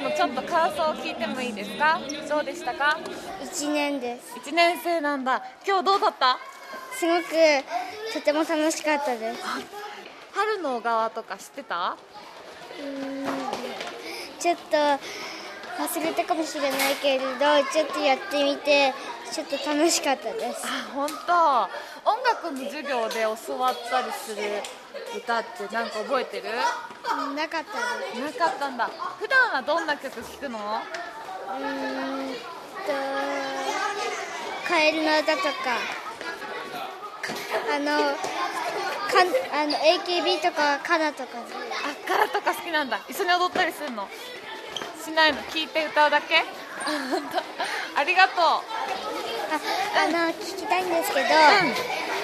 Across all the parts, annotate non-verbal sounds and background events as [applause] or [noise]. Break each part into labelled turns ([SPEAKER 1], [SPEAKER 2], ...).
[SPEAKER 1] のちょっと感想を聞いてもいいですか？どうでしたか
[SPEAKER 2] ？1年です。
[SPEAKER 1] 1年生なんだ。今日どうだった？
[SPEAKER 2] すごくとても楽しかったです。
[SPEAKER 1] 春の小川とか知ってた？
[SPEAKER 2] ちょっと忘れたかもしれないけれどちょっとやってみてちょっと楽しかったです。
[SPEAKER 1] あ本当。音楽の授業で教わったりする歌って何か覚えてる？
[SPEAKER 2] なかったです。
[SPEAKER 1] なかったんだ。普段はどんな曲聴くの？
[SPEAKER 2] うーんとカエルの歌とか。あのかあの AKB とかカナとか
[SPEAKER 1] あカラとか好きなんだ。一緒に踊ったりするの？しないの？聞いて歌うだけ？あ本 [laughs] 当ありがとう。
[SPEAKER 2] ああの聞きたいんですけど、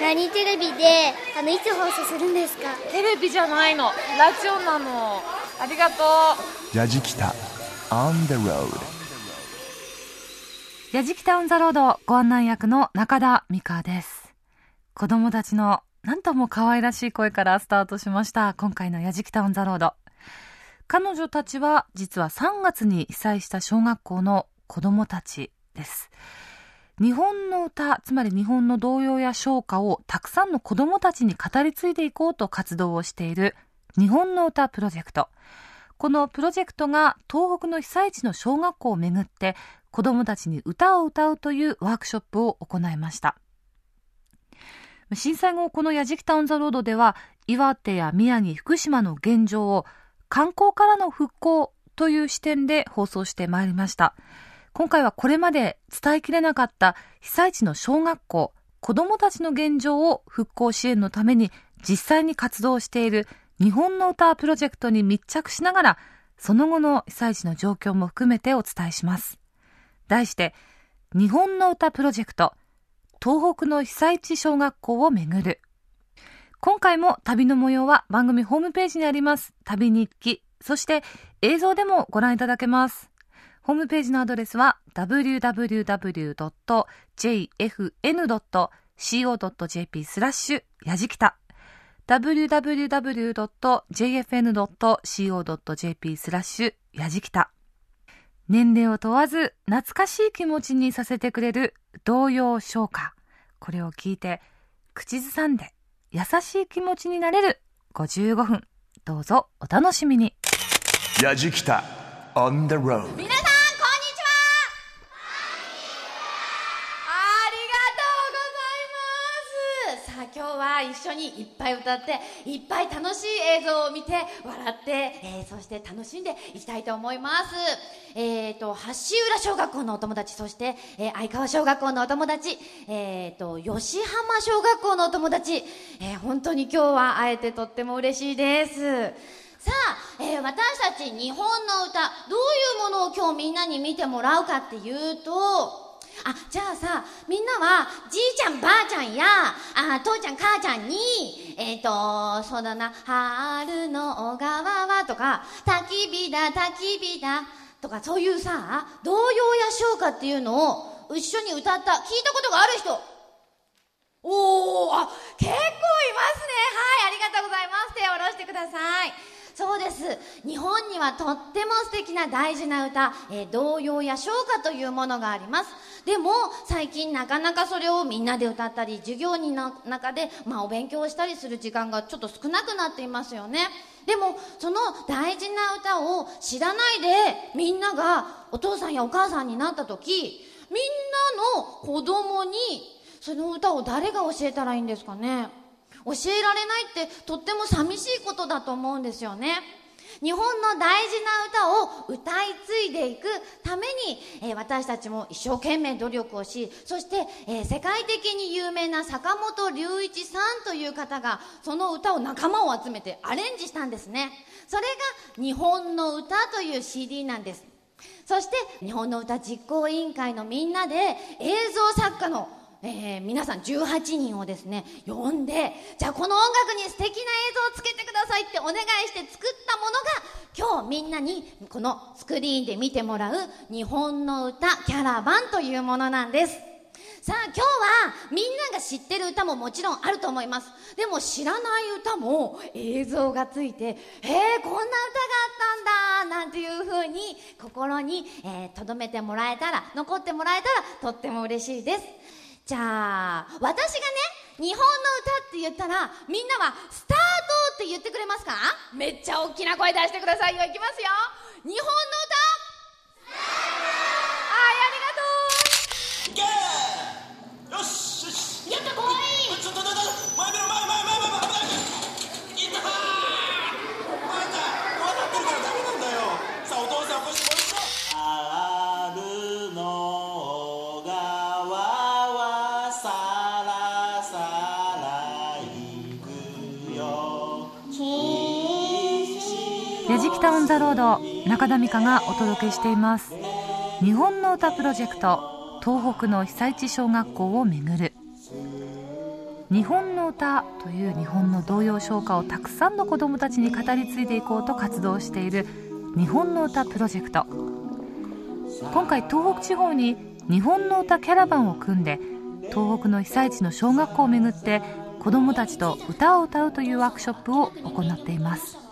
[SPEAKER 2] 何テレビであのいつ放送するんですか？
[SPEAKER 1] テレビじゃないの。ラジオなの。ありがとう。
[SPEAKER 3] やじきた On the road
[SPEAKER 4] やじきたオンザロードご案内役の中田美香です。子供たちのなんとも可愛らしい声からスタートしました今回のやじきたオンザロード彼女たちは実は3月に被災した小学校の子供たちです。日本の歌つまり日本の童謡や唱歌をたくさんの子供たちに語り継いでいこうと活動をしている日本の歌プロジェクト。このプロジェクトが東北の被災地の小学校をめぐって子供たちに歌を歌うというワークショップを行いました。震災後このやじきたオンザロードでは岩手や宮城福島の現状を観光からの復興という視点で放送してまいりました。今回はこれまで伝えきれなかった被災地の小学校子どもたちの現状を復興支援のために実際に活動している日本の歌プロジェクトに密着しながらその後の被災地の状況も含めてお伝えします。題して日本の歌プロジェクト東北の被災地小学校をめぐる。今回も旅の模様は番組ホームページにあります。旅日記。そして映像でもご覧いただけます。ホームページのアドレスは www.jfn.co.jp スラッシュやじきた。www.jfn.co.jp スラッシュやじきた。年齢を問わず懐かしい気持ちにさせてくれる童謡唱歌。これを聞いて口ずさんで優しい気持ちになれる。55分。どうぞお楽しみに。
[SPEAKER 3] やじきた On the road
[SPEAKER 5] 一緒にいっぱい歌っていっぱい楽しい映像を見て笑って、えーそして楽しんでいきたいと思います。えっ、と橋浦小学校のお友達そして、えー相川小学校のお友達えっ、と吉浜小学校のお友達、えー本当に今日は会えてとっても嬉しいです。さあ、えー私たち日本の歌どういうものを今日みんなに見てもらうかっていうとあじゃあさみんなはじいちゃんばあちゃんやあ父ちゃん母ちゃんにえっ、とそうだな「春の小川は」とか「焚き火だ焚き火だ」とかそういうさ童謡や唱歌っていうのを一緒に歌った聞いたことがある人。おおあ結構いますね。はいありがとうございます。手を下ろしてください。そうです。日本にはとっても素敵な大事な歌、えー童謡や唱歌というものがあります。でも最近なかなかそれをみんなで歌ったり授業にな中で、まあ、お勉強したりする時間がちょっと少なくなっていますよね。でもその大事な歌を知らないでみんながお父さんやお母さんになった時みんなの子供にその歌を誰が教えたらいいんですかね？教えられないってとっても寂しいことだと思うんですよね。日本の大事な歌を歌い継いでいくために、えー私たちも一生懸命努力をしそして、えー世界的に有名な坂本龍一さんという方がその歌を仲間を集めてアレンジしたんですね。それが「日本の歌」という CD なんです。そして日本の歌実行委員会のみんなで映像作家の、えー皆さん18人をですね呼んでじゃあこの音楽に素敵な映像をつけてくださいってお願いして作ったものが今日みんなにこのスクリーンで見てもらう日本の歌キャラバンというものなんです。さあ今日はみんなが知ってる歌ももちろんあると思います。でも知らない歌も映像がついてえー、こんな歌があったんだなんていう風に心にとど、めてもらえたら残ってもらえたらとっても嬉しいです。じゃあ私がね日本の歌って言ったらみんなはスタートって言ってくれますか？めっちゃ大きな声出してくださいよ。いきますよ。日本の歌。はいありがとう
[SPEAKER 4] ザロード中田美香がお届けしています。日本の歌プロジェクト東北の被災地小学校をめぐる。日本の歌という日本の童謡唱歌をたくさんの子どもたちに語り継いでいこうと活動している日本の歌プロジェクト。今回東北地方に日本の歌キャラバンを組んで東北の被災地の小学校をめぐって子どもたちと歌を歌うというワークショップを行っています。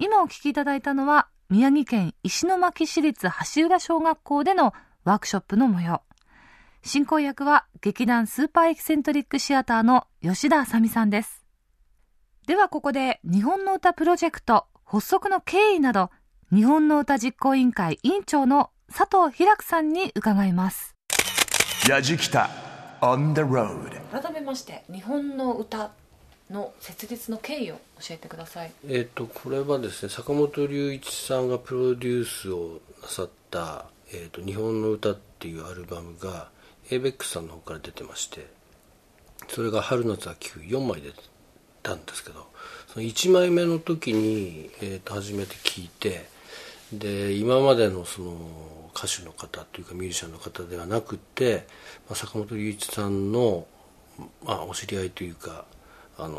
[SPEAKER 4] 今お聴きいただいたのは宮城県石巻市立橋浦小学校でのワークショップの模様。進行役は劇団スーパーエキセントリックシアターの吉田あさみさんです。ではここで日本の歌プロジェクト発足の経緯など日本の歌実行委員会委員長の佐藤ひらくさんに伺います。
[SPEAKER 3] やじきた on the road
[SPEAKER 4] 改めまして日本の歌の設立の経緯を教えてください。
[SPEAKER 6] えー、とこれはですね坂本龍一さんがプロデュースをなさった「えー、と日本の歌」っていうアルバムが ABEX さんの方から出てましてそれが春夏秋冬4枚出たんですけどその1枚目の時に、えー、と初めて聴いてで今までのその歌手の方というかミュージシャンの方ではなくて、まあ、坂本龍一さんの、まあ、お知り合いというかあの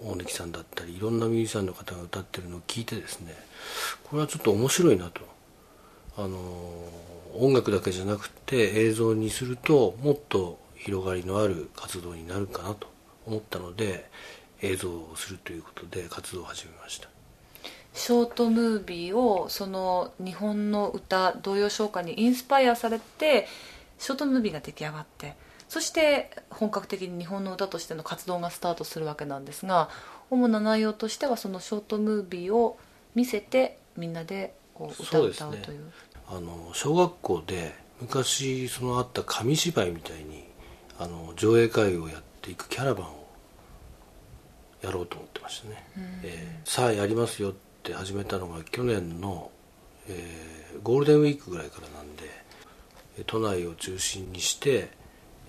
[SPEAKER 6] 大貫さんだったりいろんなミュージシャンの方が歌ってるのを聞いてですねこれはちょっと面白いなと。あの音楽だけじゃなくて映像にするともっと広がりのある活動になるかなと思ったので映像をするということで活動を始めました。
[SPEAKER 4] ショートムービーをその日本の歌童謡唱歌にインスパイアされてショートムービーが出来上がってそして本格的に日本の歌としての活動がスタートするわけなんですが主な内容としてはそのショートムービーを見せてみんなでこう歌を歌うという。
[SPEAKER 6] あの小学校で昔そのあった紙芝居みたいにあの上映会をやっていくキャラバンをやろうと思ってましたね、えーさあやりますよって始めたのが去年の、えーゴールデンウィークぐらいからなんでえー都内を中心にして、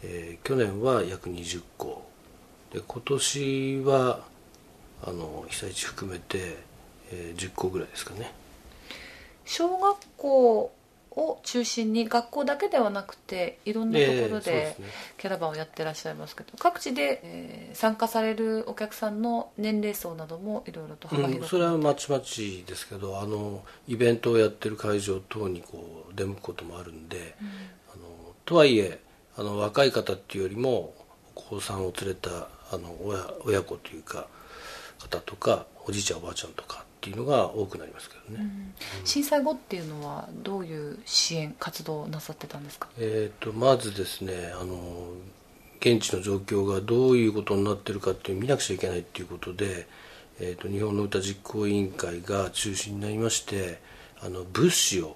[SPEAKER 6] えー去年は約20校で今年はあの被災地含めて、えー10校ぐらいですかね。
[SPEAKER 4] 小学校を中心に学校だけではなくていろんなところでキャラバンをやってらっしゃいますけど各地で、えー参加されるお客さんの年齢層などもいろいろと幅広く、
[SPEAKER 6] うん、それはまちまちですけどあのイベントをやってる会場等にこう出向くこともあるんで、あのとはいえあの若い方っていうよりもお子さんを連れたあの親親子というか方とかおじいちゃんおばあちゃんとかっていうのが多くなりますけどね、
[SPEAKER 4] 震災後っていうのはどういう支援活動をなさってたんですか？
[SPEAKER 6] えー、とまずですねあの現地の状況がどういうことになってるかっていう見なくちゃいけないっていうことで、えー、と日本の歌実行委員会が中心になりましてあの物資を、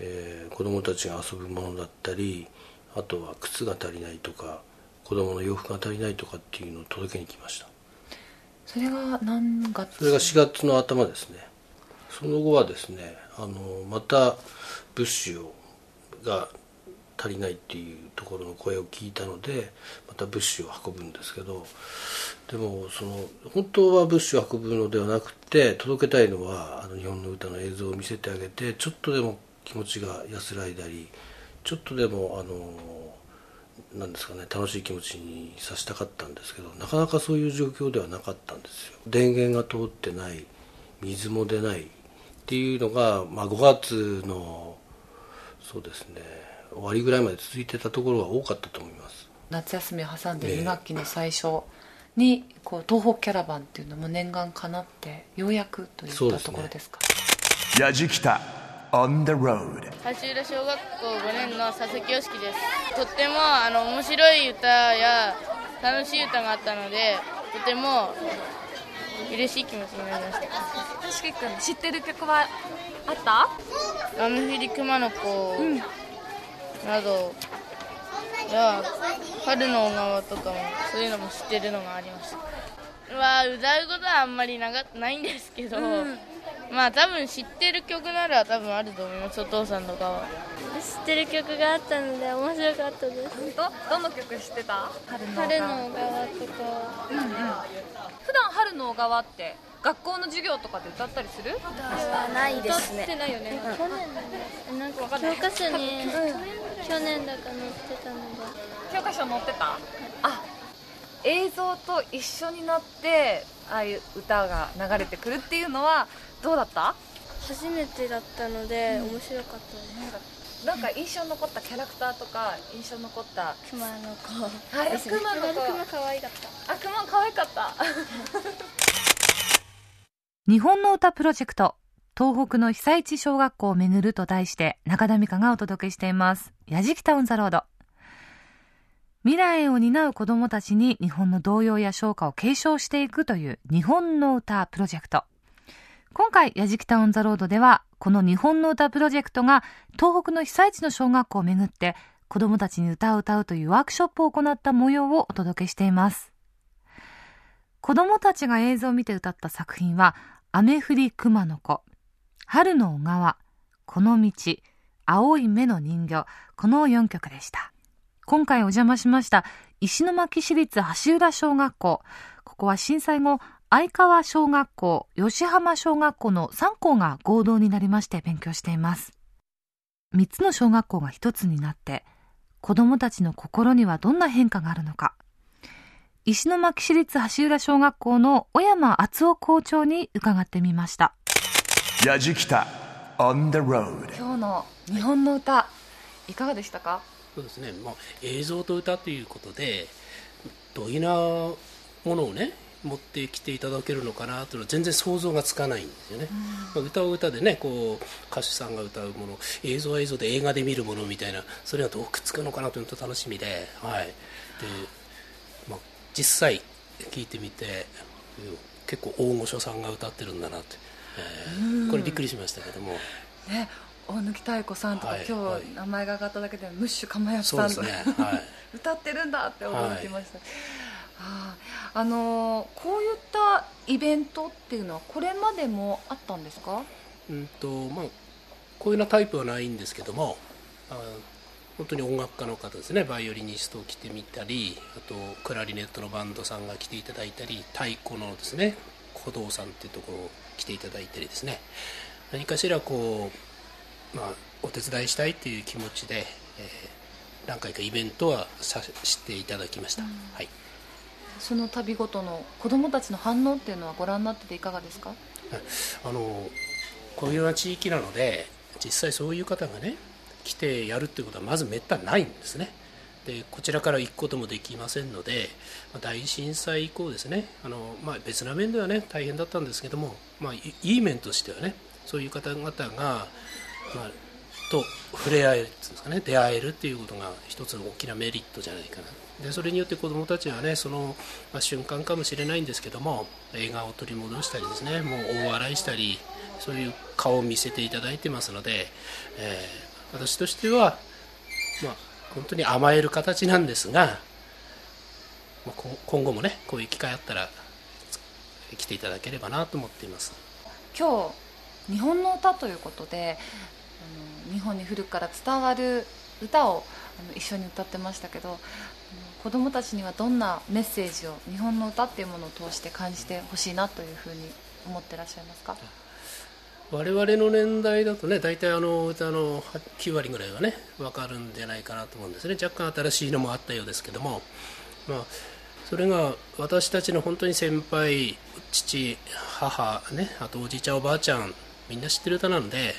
[SPEAKER 6] えー子どもたちが遊ぶものだったりあとは靴が足りないとか子供の洋服が足りないとかっていうのを届けに来ました。
[SPEAKER 4] それが何月？
[SPEAKER 6] それが4月の頭ですね。その後はですねあのまた物資をが足りないっていうところの声を聞いたのでまた物資を運ぶんですけどでもその本当は物資を運ぶのではなくて届けたいのはあの日本の歌の映像を見せてあげてちょっとでも気持ちが安らいだりちょっとでもあのなんですかね楽しい気持ちにさせたかったんですけどなかなかそういう状況ではなかったんですよ。電源が通ってない水も出ないっていうのが、まあ、5月のそうですね終わりぐらいまで続いてたところが多かったと思います。
[SPEAKER 4] 夏休みを挟んで
[SPEAKER 6] ええ。
[SPEAKER 4] 2学期の最初にこう東北キャラバンっていうのも念願かなってようやくといったところですか？
[SPEAKER 3] やじきた on the road.
[SPEAKER 7] 橋浦小学校5年の佐々木よしきです。とってもあの面白い歌や楽しい歌があったのでとても嬉しい気持ちになりました。
[SPEAKER 1] としきくん知ってる曲はあった？
[SPEAKER 7] ガムフリ熊の子などや春の小川とかもそういうのも知ってるのがありました。まあ歌うことはあんまりながないんですけど、まあ多分知ってる曲なら多分あると思いますお父さんとかは。
[SPEAKER 2] 知ってる曲があったので面白かったです。
[SPEAKER 1] 本当？どの曲知ってた？春の。
[SPEAKER 2] 小川とか。
[SPEAKER 1] 普段春の小川って学校の授業とかで歌ったりする？
[SPEAKER 2] ないですね。ないよね。去年なんか教科書に去年だか載ってたので
[SPEAKER 1] 教科書載ってた？あ映像と一緒になってああいう歌が流れてくるっていうのはどうだった？
[SPEAKER 2] 初めてだったので面白かったです。
[SPEAKER 1] なんか印象に残ったキャラクターとか印象に残った？
[SPEAKER 2] 熊の子。
[SPEAKER 1] あれ熊の子。
[SPEAKER 2] 熊可愛かった。
[SPEAKER 1] あ熊可愛かった。
[SPEAKER 4] 日本の歌プロジェクト東北の被災地小学校をめぐると題して中田美香がお届けしています。やじきたオンザロード。未来を担う子どもたちに日本の童謡や唱歌を継承していくという日本の歌プロジェクト今回やじきたオンザロードではこの日本の歌プロジェクトが東北の被災地の小学校をめぐって子どもたちに歌を歌うというワークショップを行った模様をお届けしています子どもたちが映像を見て歌った作品は雨降り熊の子、春の小川、この道、青い目の人形、この4曲でした。今回お邪魔しました石巻市立橋浦小学校。ここは震災後、相川小学校、吉浜小学校の3校が合同になりまして勉強しています。3つの小学校が1つになって、子供たちの心にはどんな変化があるのか。石巻市立橋浦小学校の小山敦夫校長に伺ってみました。
[SPEAKER 3] やじきた on the road
[SPEAKER 1] 今日の日本の歌いかがでしたか？
[SPEAKER 8] そうですね、まあ、映像と歌ということでどういうなものをね持ってきていただけるのかなというのは全然想像がつかないんですよね、まあ歌は歌でねこう歌手さんが歌うもの映像は映像で映画で見るものみたいなそれがどうくっつくのかなというのと楽しみで,、はい。でまあ、実際聞いてみてうん結構大御所さんが歌ってるんだなって、えーこれびっくりしましたけども。
[SPEAKER 1] ね大貫妙子さんとか、
[SPEAKER 8] はい
[SPEAKER 1] 今
[SPEAKER 8] はい。
[SPEAKER 1] 日名前が上がっただけでムッシュかまやさんとか、
[SPEAKER 8] ねはい。[laughs]
[SPEAKER 1] 歌ってるんだって驚きました、はいあのーこういったイベントっていうのはこれまでもあったんですか？
[SPEAKER 8] うんとまあ、こういうなタイプはないんですけどもあ本当に音楽家の方ですね。バイオリニストを来てみたりあとクラリネットのバンドさんが来ていただいたり太鼓のですね鼓動さんっていうところを来ていただいたりですね。何かしらこう、まあ、お手伝いしたいっていう気持ちで、えー何回かイベントはさしていただきました、はい
[SPEAKER 1] その度ごとの子どもたちの反応っていうのはご覧になってていかがですか？
[SPEAKER 8] あのこういうような地域なので実際そういう方がね来てやるっていうことはまずめったにないんですね。でこちらから行くこともできませんので大震災以降ですねあの、まあ、別な面ではね大変だったんですけども、まあ、いい面としてはねそういう方々が、まあ、と触れ合えるっていうんですかね出会えるっていうことが一つの大きなメリットじゃないかな。でそれによって子どもたちはねその、まあ、瞬間かもしれないんですけども笑顔を取り戻したりですねもう大笑いしたりそういう顔を見せていただいてますので、えー私としては、まあ、本当に甘える形なんですが、まあ、今後もねこういう機会あったら来ていただければなと思っています。
[SPEAKER 1] 今日日本の歌ということで日本に古くから伝わる歌を一緒に歌ってましたけど子どもたちにはどんなメッセージを日本の歌っていうものを通して感じてほしいなというふうに思ってらっしゃいますか？
[SPEAKER 8] 我々の年代だとね大体あの歌の9割ぐらいはね分かるんじゃないかなと思うんですね。若干新しいのもあったようですけども、まあ、それが私たちの本当に先輩父母ねあとおじいちゃんおばあちゃんみんな知ってる歌なので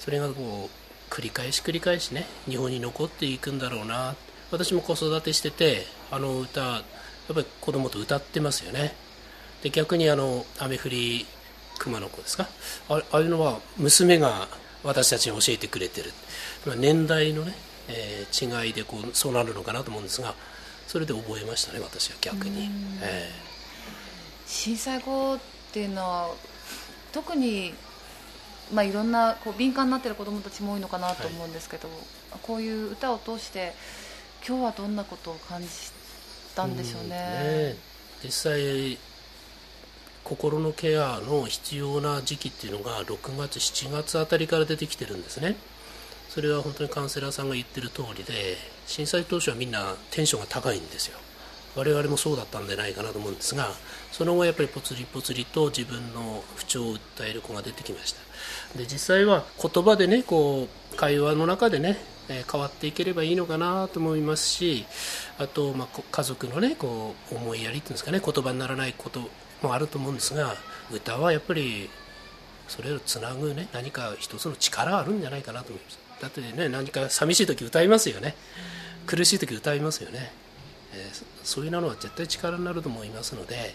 [SPEAKER 8] それがこう繰り返し繰り返しね日本に残っていくんだろうな私も子育てしててあの歌やっぱり子供と歌ってますよね。で逆にあの雨降り熊の子ですか？あああいうのは娘が私たちに教えてくれてる。まあ年代のね、えー違いでこうそうなるのかなと思うんですがそれで覚えましたね私は逆に、え
[SPEAKER 1] 震災後っていうのは特に、まあ、いろんなこう敏感になってる子どもたちも多いのかなと思うんですけど、こういう歌を通して今日はどんなことを感じたんでしょうね。
[SPEAKER 8] ね。実際心のケアの必要な時期っていうのが6月7月あたりから出てきてるんですね。それは本当にカウンセラーさんが言ってる通りで震災当初はみんなテンションが高いんですよ。我々もそうだったんじゃないかなと思うんですがその後やっぱりぽつりぽつりと自分の不調を訴える子が出てきました。で実際は言葉でねこう会話の中でね、え変わっていければいいのかなと思いますしあと、まあ、家族のねこう思いやりっていうんですかね言葉にならないこともあると思うんですが歌はやっぱりそれをつなぐね何か一つの力あるんじゃないかなと思います。だってね何か寂しい時歌いますよね。苦しい時歌いますよね、えーそそういうのは絶対力になると思いますので、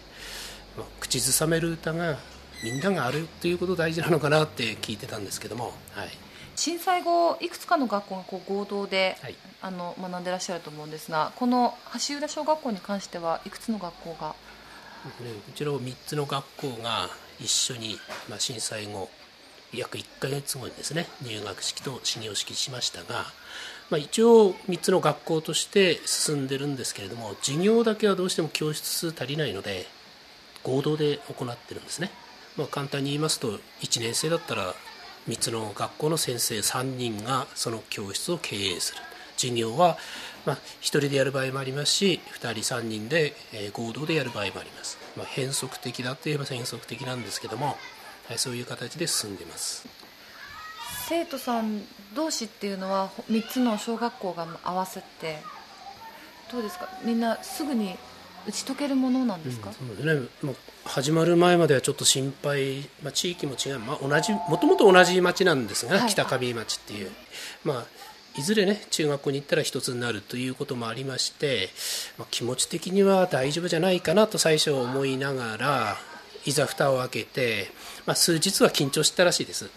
[SPEAKER 8] まあ口ずさめる歌がみんながあるということ大事なのかなって聞いてたんですけども、はい、
[SPEAKER 1] 震災後いくつかの学校がこう合同で、
[SPEAKER 8] はい。
[SPEAKER 1] あの学んでらっしゃると思うんですがこの橋浦小学校に関してはいくつの学校が？
[SPEAKER 8] ね、こちらを3つの学校が一緒に、まあ、震災後約1ヶ月後にですね入学式と始業式しましたが、まあ、一応3つの学校として進んでるんですけれども授業だけはどうしても教室数足りないので合同で行ってるんですね、まあ、簡単に言いますと1年生だったら3つの学校の先生3人がその教室を経営する。授業は、まあ、1人でやる場合もありますし2人3人で、えー合同でやる場合もあります、まあ、変則的だといえば変則的なんですけども、はい、そういう形で進んでます。
[SPEAKER 1] 生徒さん同士っていうのは3つの小学校が合わせてどうですか？みんなすぐに打ち解けるものなんですか、
[SPEAKER 8] そうですね、もう始まる前まではちょっと心配、まあ、地域も違う、まあ、同じもともと同じ町なんですが、
[SPEAKER 1] はい。
[SPEAKER 8] 北上町っていう、まあ、いずれね中学校に行ったら一つになるということもありまして、まあ、気持ち的には大丈夫じゃないかなと最初は思いながらいざ蓋を開けて、まあ、数日は緊張してたらしいです。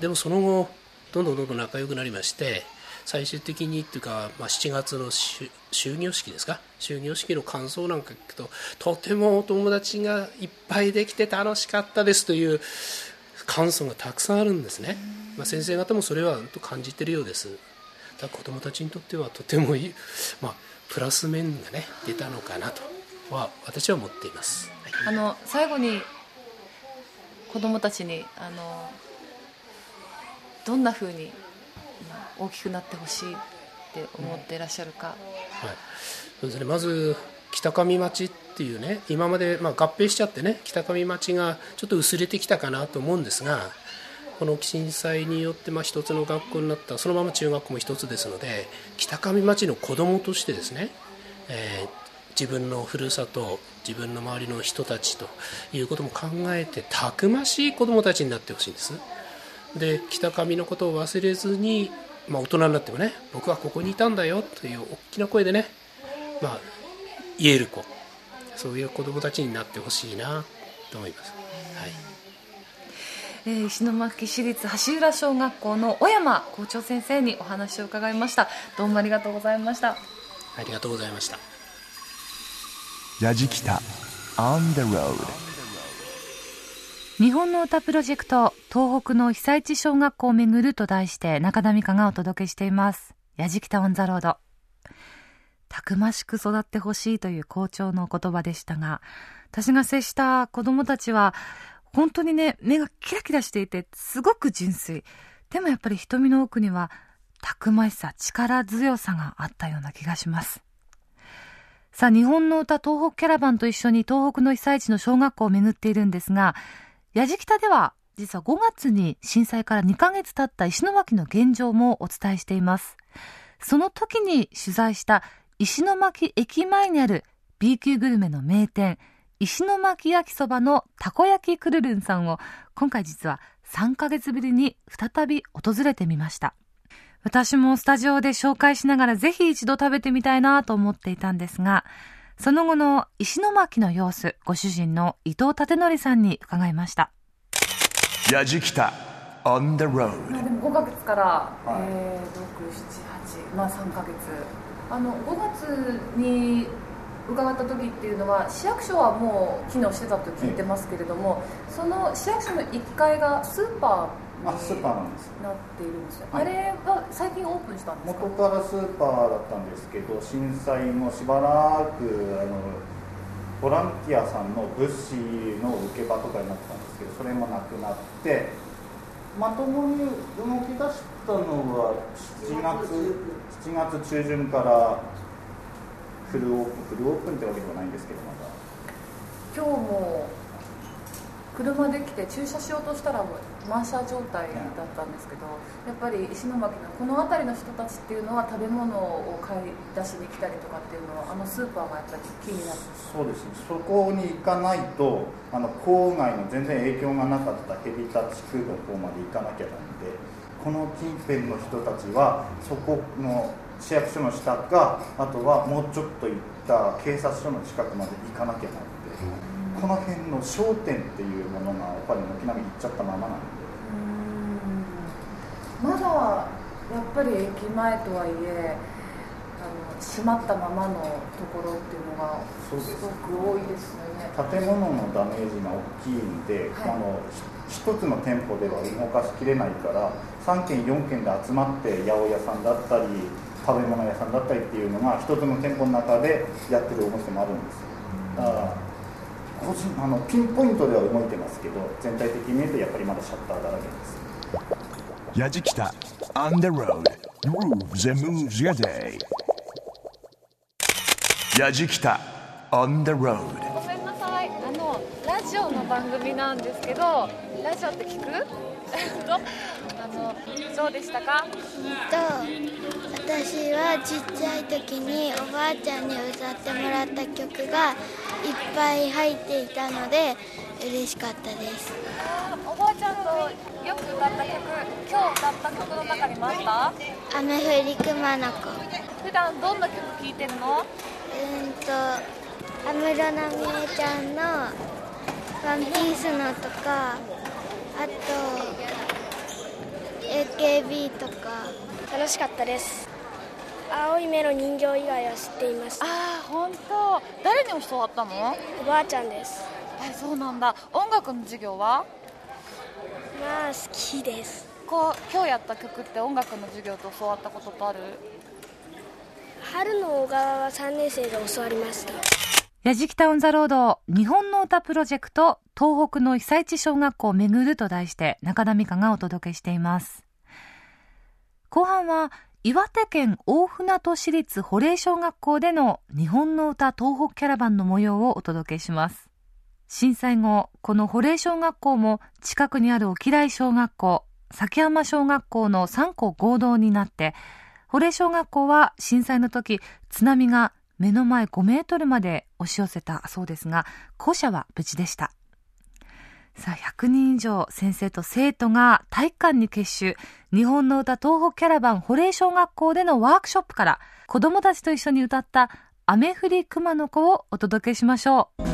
[SPEAKER 8] でもその後どんどんどんどん仲良くなりまして最終的にっていうか、まあ、7月の終終業式ですか？終業式の感想なんか聞くととてもお友達がいっぱいできて楽しかったですという感想がたくさんあるんですね、まあ、先生方もそれは感じてるようです。だ子どもたちにとってはとてもいい、まあ、プラス面がね出たのかなとは私は思っています、
[SPEAKER 1] あの最後に子供たちにあのどんな風にまあ大きくなってほしいって思っていらっしゃるか、
[SPEAKER 8] はい、そうですね。まず北上町っていうね今までまあ合併しちゃってね北上町がちょっと薄れてきたかなと思うんですがこの震災によってまあ一つの学校になったそのまま中学校も一つですので北上町の子どもとしてですね、えー自分のふるさと自分の周りの人たちということも考えてたくましい子どもたちになってほしいんです。で北上のことを忘れずに、まあ、大人になってもね僕はここにいたんだよという大きな声でね、まあ、言える子。そういう子どもたちになってほしいなと思います、はい、
[SPEAKER 1] えー石巻市立橋浦小学校の小山校長先生にお話を伺いました。どうもありがとうございました。
[SPEAKER 8] ありがとうございました。
[SPEAKER 3] ラジキタ On the road
[SPEAKER 4] 日本の歌プロジェクト東北の被災地小学校をめぐると題して中田美香がお届けしています。やじきたオンザロード。たくましく育ってほしいという校長の言葉でしたが私が接した子供たちは本当にね目がキラキラしていてすごく純粋。でもやっぱり瞳の奥にはたくましさ力強さがあったような気がします。さあ、日本の歌東北キャラバンと一緒に東北の被災地の小学校を巡っているんですが、やじきたでは実は5月に震災から2ヶ月経った石巻の現状もお伝えしています。その時に取材した石巻駅前にある B 級グルメの名店、石巻焼きそばのたこ焼きくるるんさんを今回実は3ヶ月ぶりに再び訪れてみました。私もスタジオで紹介しながらぜひ一度食べてみたいなと思っていたんですが、その後の石巻の様子、ご主人の伊藤立則さんに伺いました。
[SPEAKER 3] やじきた on the road
[SPEAKER 1] まあでも5ヶ月から、えー、678まあ3ヶ月あの5月に伺った時っていうのは市役所はもう機能してたと聞いてますけれども、その市役所の1階がスーパー
[SPEAKER 9] あスーパーなんです。
[SPEAKER 1] になっているんですよ、
[SPEAKER 9] はい。
[SPEAKER 1] あれは最近オープンしたんですか？
[SPEAKER 9] 元からスーパーだったんですけど震災後しばらくあのボランティアさんの物資の受け場とかになってたんですけどそれもなくなってまともに動き出したのは7月7月中旬からフルオープンフルオープンってわけではないんですけどまだ。
[SPEAKER 1] 今日も車で来て駐車しようとしたらもう満車状態だったんですけどやっぱり石巻のこの辺りの人たちっていうのは食べ物を買い出しに来たりとかっていうのはあのスーパーがやっぱりキーになる。
[SPEAKER 9] そうですね。そこに行かないとあの郊外の全然影響がなかったヘビタ地区の方まで行かなきゃなんでこの近辺の人たちはそこの市役所の下かあとはもうちょっと行った警察署の近くまで行かなきゃなんで。この辺の商店っていうものがやっぱり軒並み行っちゃったままなんで。
[SPEAKER 1] まだやっぱり駅前とはいえあの閉まったままのところっていうのが
[SPEAKER 9] す。
[SPEAKER 1] すごく多いですよね。
[SPEAKER 9] 建物のダメージが大きいんで、
[SPEAKER 1] はい。
[SPEAKER 9] あのひ一つの店舗では動かしきれないから3軒4軒で集まって八百屋さんだったり食べ物屋さんだったりっていうのが一つの店舗の中でやってるお店もあるんですよ。だからあのピンポイントでは動いてますけど全体的に見るとやっぱりまだシャッターだらけです。
[SPEAKER 3] やじきた on the road grooves and moves your day. やじきた on the road.
[SPEAKER 1] ごめんなさい。あのラジオの番組なんですけどラジオって聞く？あ [laughs] のどうでしたか？
[SPEAKER 2] と私はちっちゃい時におばあちゃんに歌ってもらった曲がいっぱい入っていたので嬉しかったです。
[SPEAKER 1] おばあちゃんとよく歌った曲今日歌った曲の中にもあった？
[SPEAKER 2] 雨降り熊の子
[SPEAKER 1] 普段どんな曲聴いてるの？
[SPEAKER 2] うんと安室奈美恵ちゃんの「ワンピースのとかあと AKB とか
[SPEAKER 10] 楽しかったです。青い目の人形以外は知っています。
[SPEAKER 1] ああ本当。誰に教わったの？
[SPEAKER 10] おばあちゃんです。
[SPEAKER 1] えそうなんだ。音楽の授業は？
[SPEAKER 10] まあ好きです。
[SPEAKER 1] こう今日やった曲って音楽の授業で教わったことってある？
[SPEAKER 10] 春の小川は3年生で教わりました。
[SPEAKER 4] やじきたオンザロード日本の歌プロジェクト東北の被災地小学校を巡ると題して中田美香がお届けしています。後半は岩手県大船渡市立保冷小学校での日本の歌東北キャラバンの模様をお届けします。震災後、この保冷小学校も近くにある沖来小学校、崎山小学校の3校合同になって、保冷小学校は震災の時、津波が目の前5メートルまで押し寄せたそうですが、校舎は無事でした。さあ、100人以上先生と生徒が体育館に結集、日本の歌東北キャラバン保冷小学校でのワークショップから子供たちと一緒に歌った雨降り熊の子をお届けしましょう。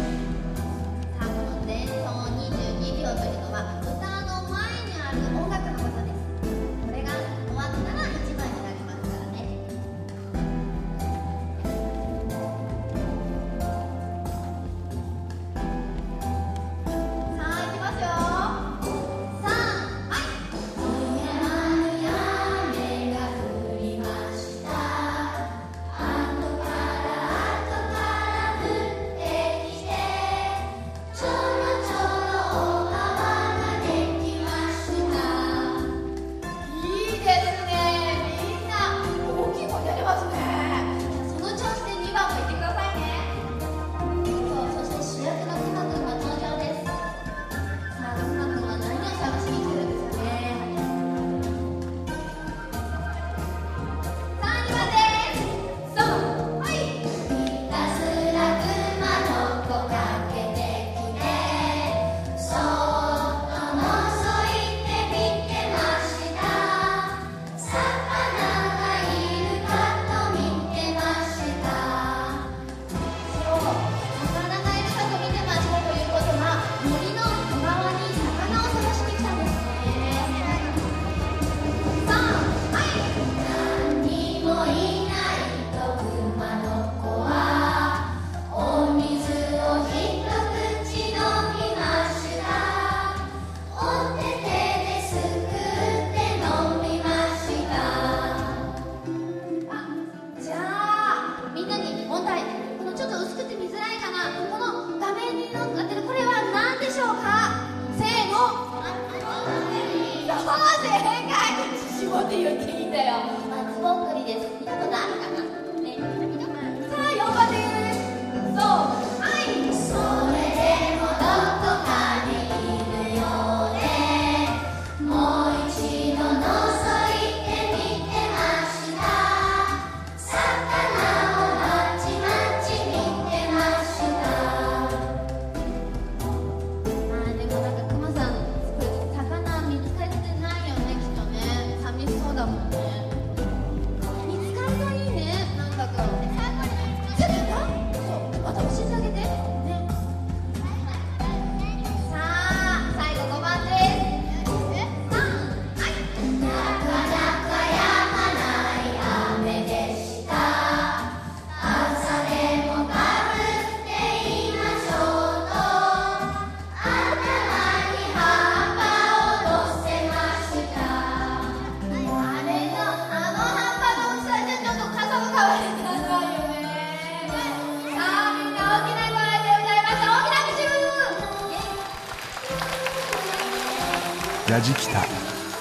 [SPEAKER 3] ジキタ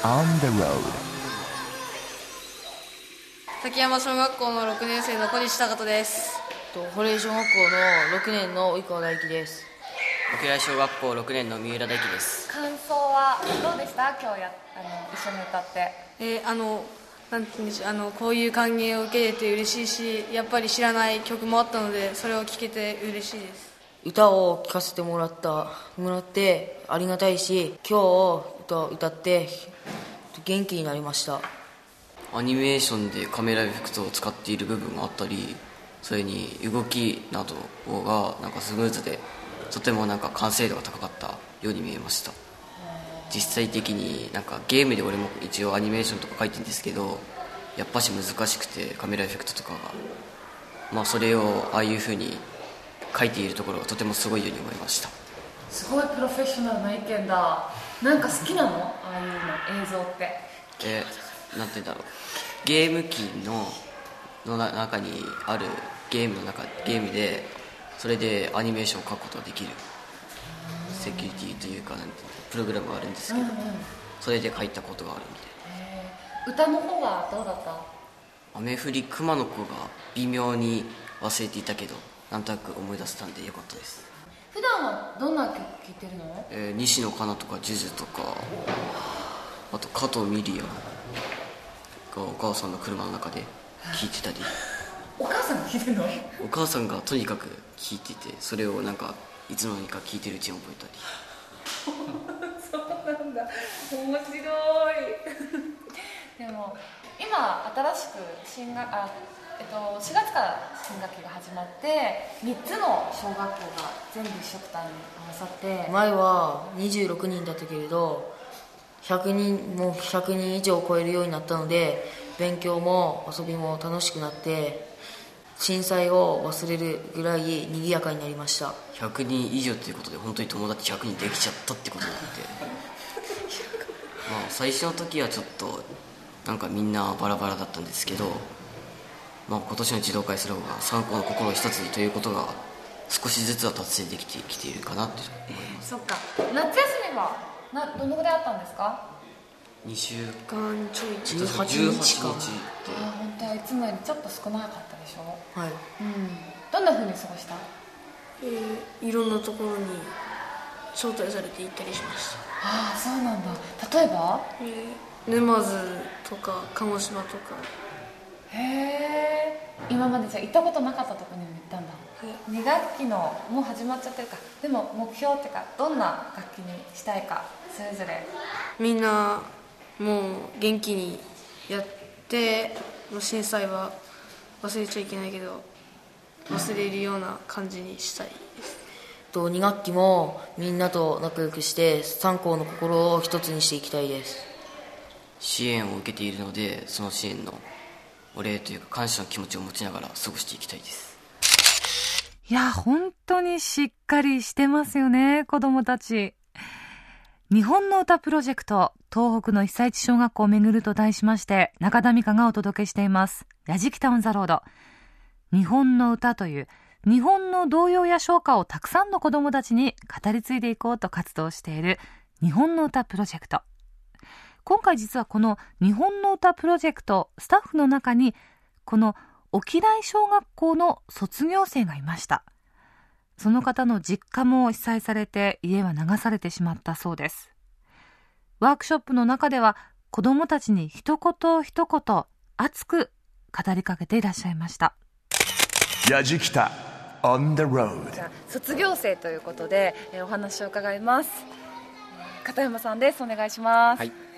[SPEAKER 3] On the road
[SPEAKER 11] 滝山小学校の6年生の小西隆人です。
[SPEAKER 12] 堀江小学校の6年の及川大輝です。
[SPEAKER 13] 沖縄小学校6年の三浦大輝です。
[SPEAKER 1] 感想はどうでした？今日やあの一緒に歌って。
[SPEAKER 11] えーあのなんて言うんでしょう。あのこういう歓迎を受けれて嬉しいしやっぱり知らない曲もあったのでそれを聴けて嬉しいです。
[SPEAKER 12] 歌を聴かせてもらったもらってありがたいし今日歌って元気になりました。
[SPEAKER 13] アニメーションでカメラエフェクトを使っている部分があったりそれに動きなどがなんかスムーズでとてもなんか完成度が高かったように見えました。実際的になんかゲームで俺も一応アニメーションとか書いてるんですけどやっぱし難しくてカメラエフェクトとかが。まあそれをああいう風に書いているところがとてもすごいように思いました。
[SPEAKER 1] すごいプロフェッショナルな意見だなんか好きなの？ああいうの映像って。
[SPEAKER 13] えなんて言うんだろう。ゲーム機ののな中にあるゲームの中ゲームでそれでアニメーションを描くことができる。セキュリティというかプログラムがあるんですけど、
[SPEAKER 1] うんうん。
[SPEAKER 13] それで書いたことがあるみたい。
[SPEAKER 1] 歌の方はどうだった？
[SPEAKER 13] 雨降り熊の子が微妙に忘れていたけどなんとなく思い出せたんでよかったです、
[SPEAKER 1] 普段はどんな曲聴いてるの？
[SPEAKER 13] えー西野カナとかジュジュとかあと加藤ミリアがお母さんの車の中で聴いてたり。[laughs]
[SPEAKER 1] お母さんが聴いてるの？
[SPEAKER 13] お母さんがとにかく聞いててそれをなんかいつの間にか聞いてるうちに覚えたり。[laughs]
[SPEAKER 1] そうなんだ。面白い。[laughs] でも今新しく新学あ、えっと、4月から新学期が始まって3つの小学校が全部一緒くたに合わさって
[SPEAKER 12] 前は26人だったけれど100人もう100人以上超えるようになったので勉強も遊びも楽しくなって震災を忘れるぐらい賑やかになりました。
[SPEAKER 13] 100人以上ということで本当に友達100人できちゃったってことなんで [laughs] まあ最初の時はちょっとなんかみんなバラバラだったんですけど、まあ、今年の児童会スローが3校の心を一つにということが少しずつは達成できてきているかなと思います。
[SPEAKER 1] そっか。夏休みはなどのぐらいあったんですか
[SPEAKER 13] ？2週
[SPEAKER 11] 間ちょい。
[SPEAKER 13] 18
[SPEAKER 12] 18
[SPEAKER 13] 日
[SPEAKER 12] 日か
[SPEAKER 1] あ本当はいつもよりちょっと少なかったでしょ？
[SPEAKER 12] はい。
[SPEAKER 1] うん。どんな風に過ごした？
[SPEAKER 11] えーいろんなところに招待されて行ったりしました。
[SPEAKER 1] ああそうなんだ。例えば？
[SPEAKER 11] えー沼津とか鹿児島とか
[SPEAKER 1] へえ今までじゃあ行ったことなかったところにも行ったんだ。2学期のもう始まっちゃってるか。でも目標っていうかどんな楽器にしたいかそれぞれ。
[SPEAKER 11] みんなもう元気にやってもう震災は忘れちゃいけないけど忘れるような感じにしたい。
[SPEAKER 12] と2学期もみんなと仲良くして3校の心を一つにしていきたいです。
[SPEAKER 13] 支援を受けているのでその支援のお礼というか感謝の気持ちを持ちながら過ごしていきたいです
[SPEAKER 4] いや、本当にしっかりしてますよね、子供たち。日本の歌プロジェクト、東北の被災地小学校をめぐると題しまして、中田美香がお届けしています。ラジキタオンザロード。日本の歌という、日本の童謡や唱歌をたくさんの子供たちに語り継いでいこうと活動している日本の歌プロジェクト。今回実はこの日本の歌プロジェクトスタッフの中にこの沖大小学校の卒業生がいました。その方の実家も被災されて家は流されてしまったそうです。ワークショップの中では子どもたちに一言一言熱く語りかけていらっしゃいました。
[SPEAKER 3] やじきた on the road.
[SPEAKER 1] じゃあ卒業生ということで、えーお話を伺います。えー片山さんです。お願いします、
[SPEAKER 14] はい。
[SPEAKER 1] えっと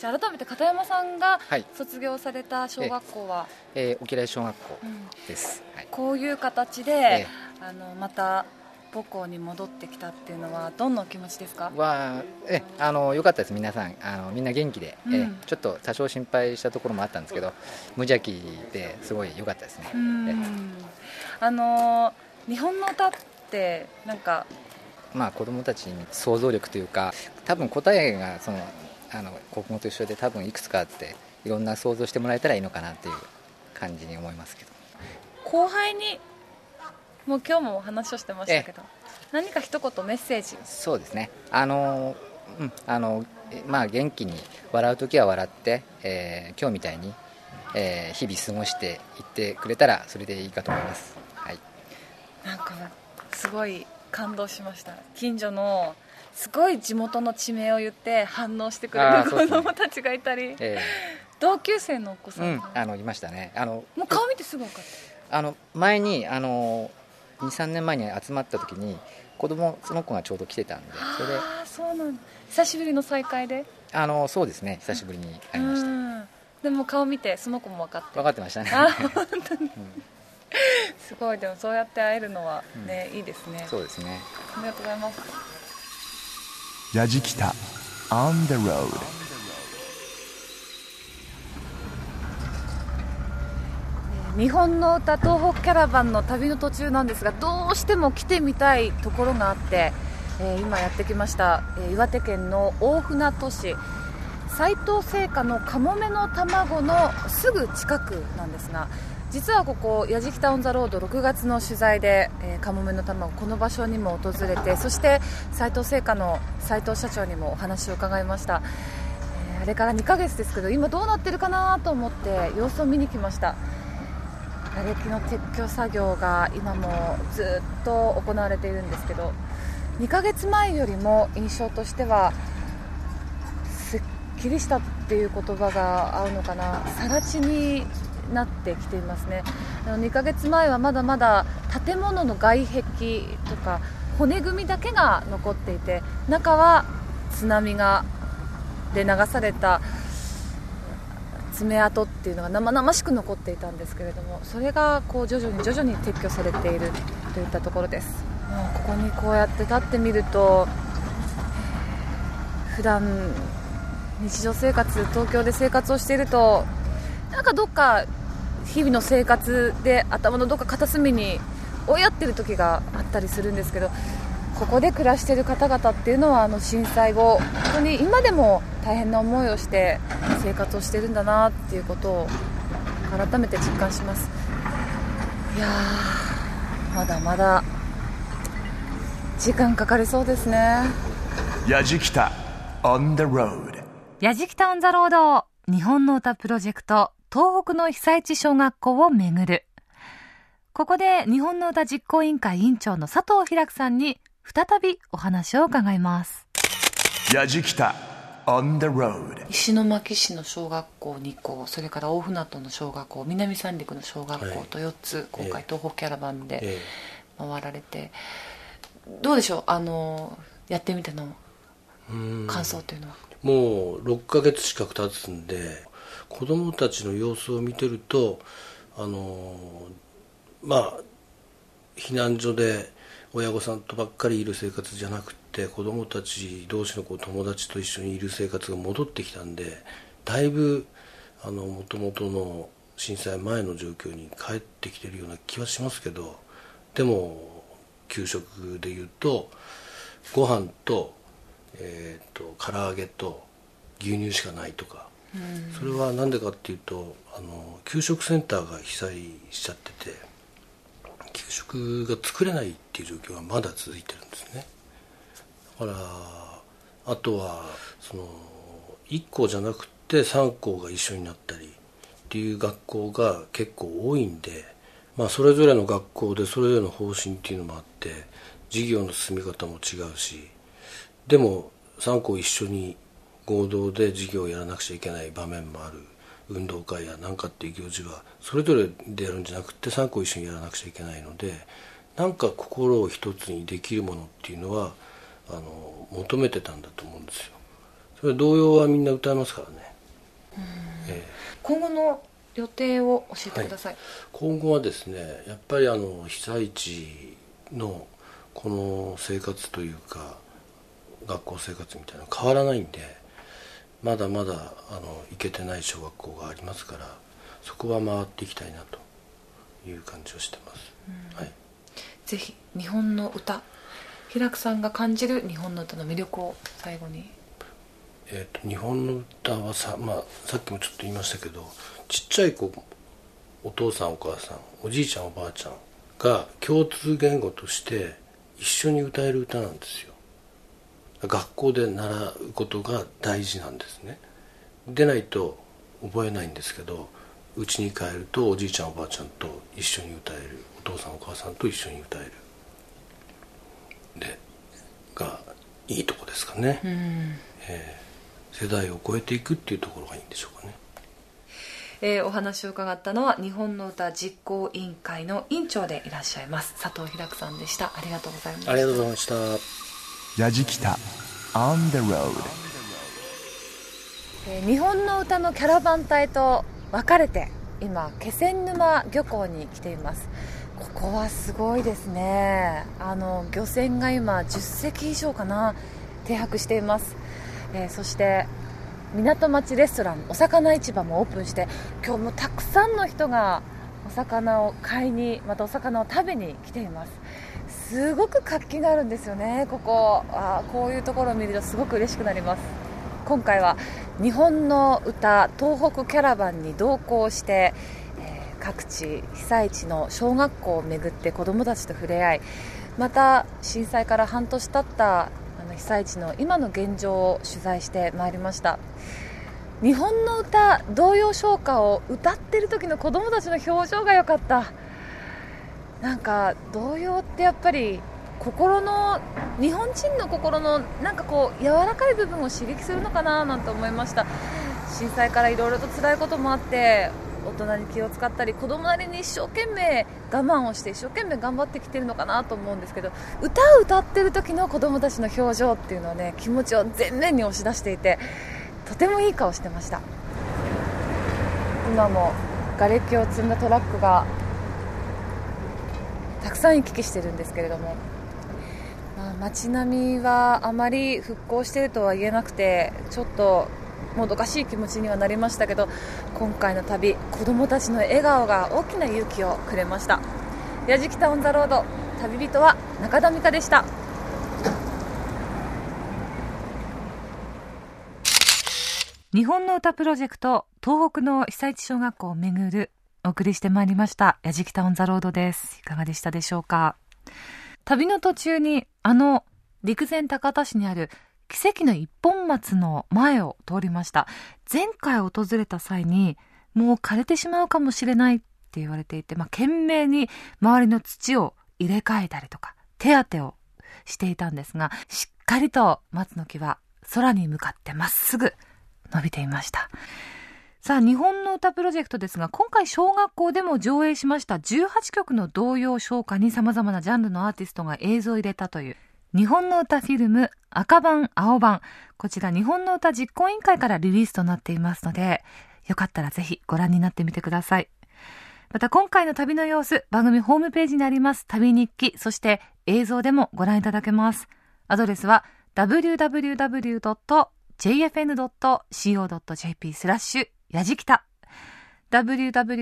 [SPEAKER 1] じゃあ改めて片山さんが
[SPEAKER 14] はい。
[SPEAKER 1] 卒業された小学校は、
[SPEAKER 14] えー、沖大小学校
[SPEAKER 1] うん。
[SPEAKER 14] です、はい。
[SPEAKER 1] こういう形で、
[SPEAKER 14] え
[SPEAKER 1] あのまた母校に戻ってきたっていうのはどんなお気持ちですか？
[SPEAKER 14] はえあの良かったです。皆さんあのみんな元気で、え
[SPEAKER 1] うん。
[SPEAKER 14] ちょっと多少心配したところもあったんですけど無邪気ですごい良かったですね、
[SPEAKER 1] うん。あの日本の歌ってなんか
[SPEAKER 14] まあ子供たちに想像力というか多分答えがそのあの国語と一緒で多分いくつかあっていろんな想像してもらえたらいいのかなっていう感じに思いますけど。
[SPEAKER 1] 後輩にもう今日もお話をしてましたけど何か一言メッセージ？
[SPEAKER 14] そうですね。あのうんあのえまあ元気に笑う時は笑って、えー今日みたいに、えー日々過ごしていってくれたらそれでいいかと思います。はい。
[SPEAKER 1] なんかすごい感動しました。近所のすごい地元の地名を言って反応してくれる子
[SPEAKER 14] あーそうですね。
[SPEAKER 1] 供たちがいたり、
[SPEAKER 14] え
[SPEAKER 1] 同級生のお子さ
[SPEAKER 14] ーうんあのいましたね。あの
[SPEAKER 1] もう顔見てすぐ分かっ
[SPEAKER 14] あの前にあの23年前に集まった時に子供その子がちょうど来てたんで
[SPEAKER 1] た
[SPEAKER 14] それで。
[SPEAKER 1] ああそうなんだ。久しぶりの再会で？
[SPEAKER 14] あのそうですね。久しぶりに会いました。
[SPEAKER 1] うん。でも顔見てその子も分かって。
[SPEAKER 14] 分かってましたね。
[SPEAKER 1] あ本当に、すごい。でもそうやって会えるのはね、いいですね。
[SPEAKER 14] そうですね。
[SPEAKER 1] ありがとうございます
[SPEAKER 3] やじきた on the road.
[SPEAKER 1] 日本の歌東北キャラバンの旅の途中なんですがどうしても来てみたいところがあって、えー今やってきました、えー岩手県の大船渡市。斉藤製菓のかもめの玉子のすぐ近くなんですが実はここやじきたオン・ザ・ロード6月の取材で、えーかもめの玉子この場所にも訪れてそして斉藤製菓の斉藤社長にもお話を伺いました、えーあれから2ヶ月ですけど今どうなってるかなと思って様子を見に来ました。瓦礫の撤去作業が今もずっと行われているんですけど2ヶ月前よりも印象としてはすっきりしたっていう言葉が合うのかな。更地になってきていますね。あの2ヶ月前はまだまだ建物の外壁とか骨組みだけが残っていて中は津波がで流された爪痕っていうのが生々しく残っていたんですけれどもそれがこう徐々に徐々に撤去されているといったところです。もうここにこうやって立ってみると普段日常生活東京で生活をしているとなんかどっか日々の生活で頭のどっか片隅に追いやってる時があったりするんですけどここで暮らしている方々っていうのはあの震災後本当に今でも大変な思いをして生活をしてるんだなっていうことを改めて実感します。いやーまだまだ時間かかりそうですね。
[SPEAKER 3] やじきた on the road.
[SPEAKER 4] やじきたオンザロード日本の歌プロジェクト東北の被災地小学校をめぐる。ここで日本の歌実行委員会委員長の佐藤ひらくさんに再びお話を伺います。
[SPEAKER 3] やじきた on the road
[SPEAKER 1] 石巻市の小学校2校それから大船渡の小学校南三陸の小学校と4つ、今回東北キャラバンで
[SPEAKER 6] え
[SPEAKER 1] 回られて、どうでしょう？あのやってみての
[SPEAKER 6] うん。
[SPEAKER 1] 感想というのは、
[SPEAKER 6] もう6ヶ月近く経つんで子供たちの様子を見てるとあのまあ避難所で親御さんとばっかりいる生活じゃなくて子供たち同士のこう友達と一緒にいる生活が戻ってきたんでだいぶあの元々の震災前の状況に帰ってきてるような気はしますけどでも給食でいうとご飯と,、えー、と唐揚げと牛乳しかないとかそれは何でかっていうとあの給食センターが被災しちゃってて給食が作れないっていう状況がまだ続いてるんですね。だからあとはその1校じゃなくて3校が一緒になったりっていう学校が結構多いんで、まあ、それぞれの学校でそれぞれの方針っていうのもあって授業の進み方も違うしでも3校一緒に合同で授業をやらなくちゃいけない場面もある。運動会や何かっていう行事はそれぞれでやるんじゃなくて3校一緒にやらなくちゃいけないのでなんか心を一つにできるものっていうのはあの求めてたんだと思うんですよ。それ童謡はみんな歌いますからね、
[SPEAKER 1] えー、今後の予定を教えてください、はい、
[SPEAKER 6] 今後はですねやっぱりあの被災地のこの生活というか学校生活みたいなの変わらないんでまだまだあの行けてない小学校がありますからそこは回っていきたいなという感じをしてます、はい、
[SPEAKER 1] ぜひ日本の歌平久さんが感じる日本の歌の魅力を最後に。
[SPEAKER 6] えーと、日本の歌はさ,、まあ、さっきもちょっと言いましたけどちっちゃい子お父さんお母さんおじいちゃんおばあちゃんが共通言語として一緒に歌える歌なんですよ学校で習うことが大事なんですね。でないと覚えないんですけど家に帰るとおじいちゃんおばあちゃんと一緒に歌えるお父さんお母さんと一緒に歌える。でがいいとこですかね、うん、えー、世代を超えていくっていうところがいいんでしょうかね。
[SPEAKER 1] えー、お話を伺ったのは日本の歌実行委員会の委員長でいらっしゃいます佐藤平久さんでした。ありがとうございました。
[SPEAKER 6] ありがとうございました
[SPEAKER 3] 矢敷北 On the road
[SPEAKER 1] 日本の歌のキャラバン隊と別れて今気仙沼漁港に来ています。ここはすごいですね。あの漁船が今10隻以上かな停泊しています、えー、そして港町レストランお魚市場もオープンして今日もたくさんの人がお魚を買いにまたお魚を食べに来ています。すごく活気があるんですよね、ここ。あこういうところを見るとすごく嬉しくなります。今回は日本の歌東北キャラバンに同行して、えー、各地被災地の小学校を巡って子どもたちと触れ合いまた震災から半年経ったあの被災地の今の現状を取材してまいりました。日本の歌童謡唱歌を歌ってる時の子どもたちの表情が良かった。なんか童謡ってやっぱり心の日本人の心のなんかこう柔らかい部分を刺激するのかななんて思いました。震災からいろいろと辛いこともあって大人に気を使ったり子供なりに一生懸命我慢をして一生懸命頑張ってきてるのかなと思うんですけど歌を歌ってる時の子供たちの表情っていうのはね気持ちを前面に押し出していてとてもいい顔してました。今も瓦礫を積んだトラックがたくさん行き来してるんですけれども、まあ、街並みはあまり復興しているとは言えなくてちょっともどかしい気持ちにはなりましたけど今回の旅子供たちの笑顔が大きな勇気をくれました。矢敷タウンザロード旅人は中田美香でした。
[SPEAKER 4] 日本の歌プロジェクト東北の被災地小学校をめぐるお送りしてまいりました。やじきたオンザロードです。いかがでしたでしょうか？旅の途中に、あの、陸前高田市にある奇跡の一本松の前を通りました。前回訪れた際に、もう枯れてしまうかもしれないって言われていて、まあ、懸命に周りの土を入れ替えたりとか、手当てをしていたんですが、しっかりと松の木は空に向かってまっすぐ伸びていました。さあ、日本の歌プロジェクトですが、今回小学校でも上映しました18曲の童謡唱歌に様々なジャンルのアーティストが映像を入れたという、日本の歌フィルム赤版、青版、こちら日本の歌実行委員会からリリースとなっていますので、よかったらぜひご覧になってみてください。また今回の旅の様子、番組ホームページにあります旅日記、そして映像でもご覧いただけます。アドレスは www.jfn.co.jp スラッシュやじきた www.jfn.co.jp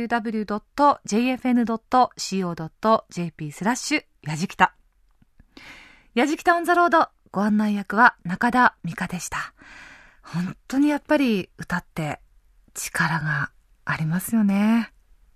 [SPEAKER 4] スラッシュやじきたやじきたオンザロードご案内役は中田美香でした。本当にやっぱり歌って力がありますよね。